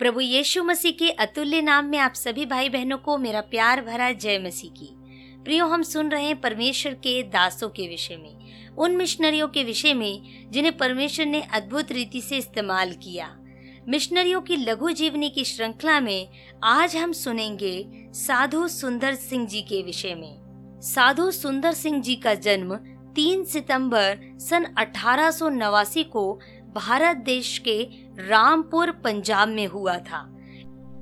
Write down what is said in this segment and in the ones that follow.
प्रभु यीशु मसीह के अतुल्य नाम में आप सभी भाई बहनों को मेरा प्यार भरा जय मसीह की। प्रियो, हम सुन रहे हैं परमेश्वर के दासों के विषय में, उन मिशनरियों के विषय में, जिन्हें परमेश्वर ने अद्भुत रीति से इस्तेमाल किया। मिशनरियों की लघु जीवनी की श्रृंखला में आज हम सुनेंगे साधु सुंदर सिंह जी के विषय में। साधु सुंदर सिंह जी का जन्म 3 सितंबर सन अठारह सौ नवासी को भारत देश के रामपुर, पंजाब में हुआ था।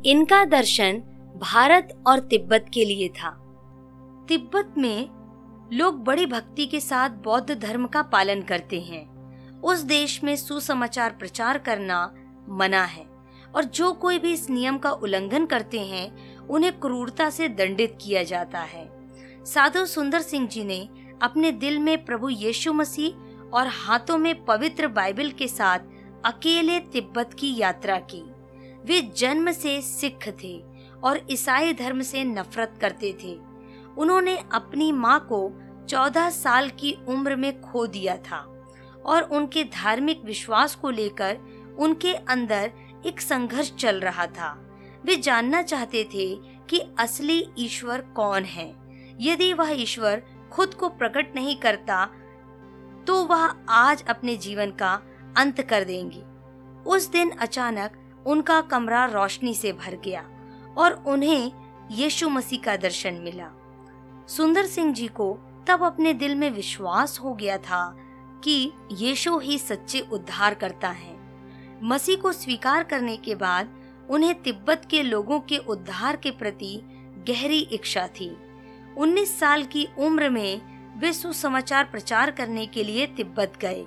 इनका दर्शन भारत और तिब्बत के लिए था। तिब्बत में लोग बड़ी भक्ति के साथ बौद्ध धर्म का पालन करते हैं। उस देश में सुसमाचार प्रचार करना मना है और जो कोई भी इस नियम का उल्लंघन करते हैं, उन्हें क्रूरता से दंडित किया जाता है। साधु सुंदर सिंह जी ने अपने दिल में प्रभु यीशु मसीह और हाथों में पवित्र बाइबल के साथ अकेले तिब्बत की यात्रा की। वे जन्म से सिख थे और ईसाई धर्म से नफरत करते थे। उन्होंने अपनी माँ को चौदह साल की उम्र में खो दिया था और उनके धार्मिक विश्वास को लेकर उनके अंदर एक संघर्ष चल रहा था। वे जानना चाहते थे कि असली ईश्वर कौन है। यदि वह ईश्वर खुद को प्रकट नहीं करता तो वह आज अपने जीवन का अंत कर देंगे। उस दिन अचानक उनका कमरा रोशनी से भर गया और उन्हें यीशु मसीह का दर्शन मिला। सुंदर सिंह जी को तब अपने दिल में विश्वास हो गया था कि यीशु ही सच्चे उद्धार करता है। मसीह को स्वीकार करने के बाद उन्हें तिब्बत के लोगों के उद्धार के प्रति गहरी इच्छा थी। 19 साल की उम्र में वे सुसमाचार प्रचार करने के लिए तिब्बत गए।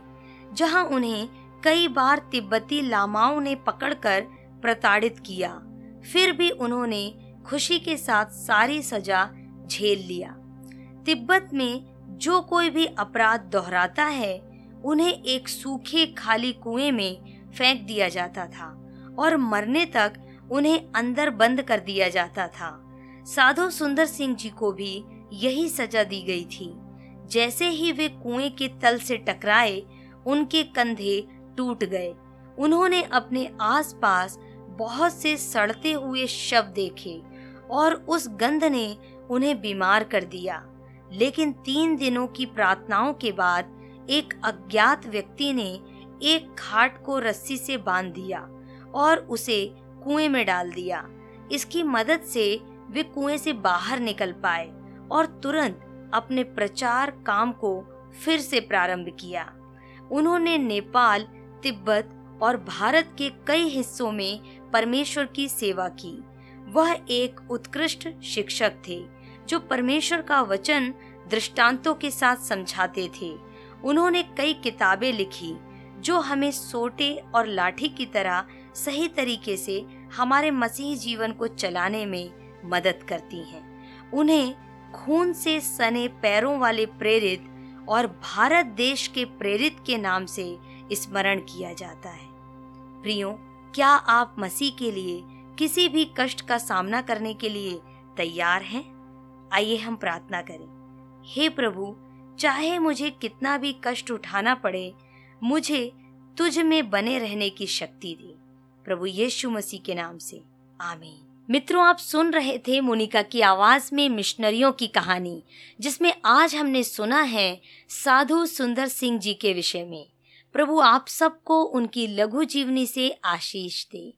जहाँ उन्हें कई बार तिब्बती लामाओं ने पकड़कर प्रताड़ित किया। फिर भी उन्होंने खुशी के साथ सारी सजा झेल लिया। तिब्बत में जो कोई भी अपराध दोहराता है, उन्हें एक सूखे खाली कुएँ में फेंक दिया जाता था और मरने तक उन्हें अंदर बंद कर दिया जाता था। साधु सुंदर सिंह जी को भी यही सजा दी गई थी। जैसे ही वे कुएँ के तल से टकराए उनके कंधे टूट गए। उन्होंने अपने आसपास बहुत से सड़ते हुए शव देखे और उस गंध ने उन्हें बीमार कर दिया। लेकिन तीन दिनों की प्रार्थनाओं के बाद एक अज्ञात व्यक्ति ने एक खाट को रस्सी से बाँध दिया और उसे कुएँ में डाल दिया। इसकी मदद से वे कुएँ से बाहर निकल पाए और तुरंत अपने प्रचार काम को फिर से प्रारंभ किया। उन्होंने नेपाल, तिब्बत और भारत के कई हिस्सों में परमेश्वर की सेवा की। वह एक उत्कृष्ट शिक्षक थे, जो परमेश्वर का वचन दृष्टांतों के साथ समझाते थे। उन्होंने कई किताबें लिखी, जो हमें सोटे और लाठी की तरह सही तरीके से हमारे मसीही जीवन को चलाने में मदद करती हैं। उन्हें खून से सने पैरों वाले प्रेरित और भारत देश के प्रेरित के नाम से स्मरण किया जाता है। प्रियो, क्या आप मसीह के लिए किसी भी कष्ट का सामना करने के लिए तैयार हैं? आइए हम प्रार्थना करें। हे प्रभु, चाहे मुझे कितना भी कष्ट उठाना पड़े, मुझे तुझ में बने रहने की शक्ति दे। प्रभु यीशु मसीह के नाम से, आमीन। मित्रों, आप सुन रहे थे मोनिका की आवाज़ में मिशनरियों की कहानी, जिसमें आज हमने सुना है साधु सुंदर सिंह जी के विषय में। प्रभु आप सबको उनकी लघु जीवनी से आशीष दे।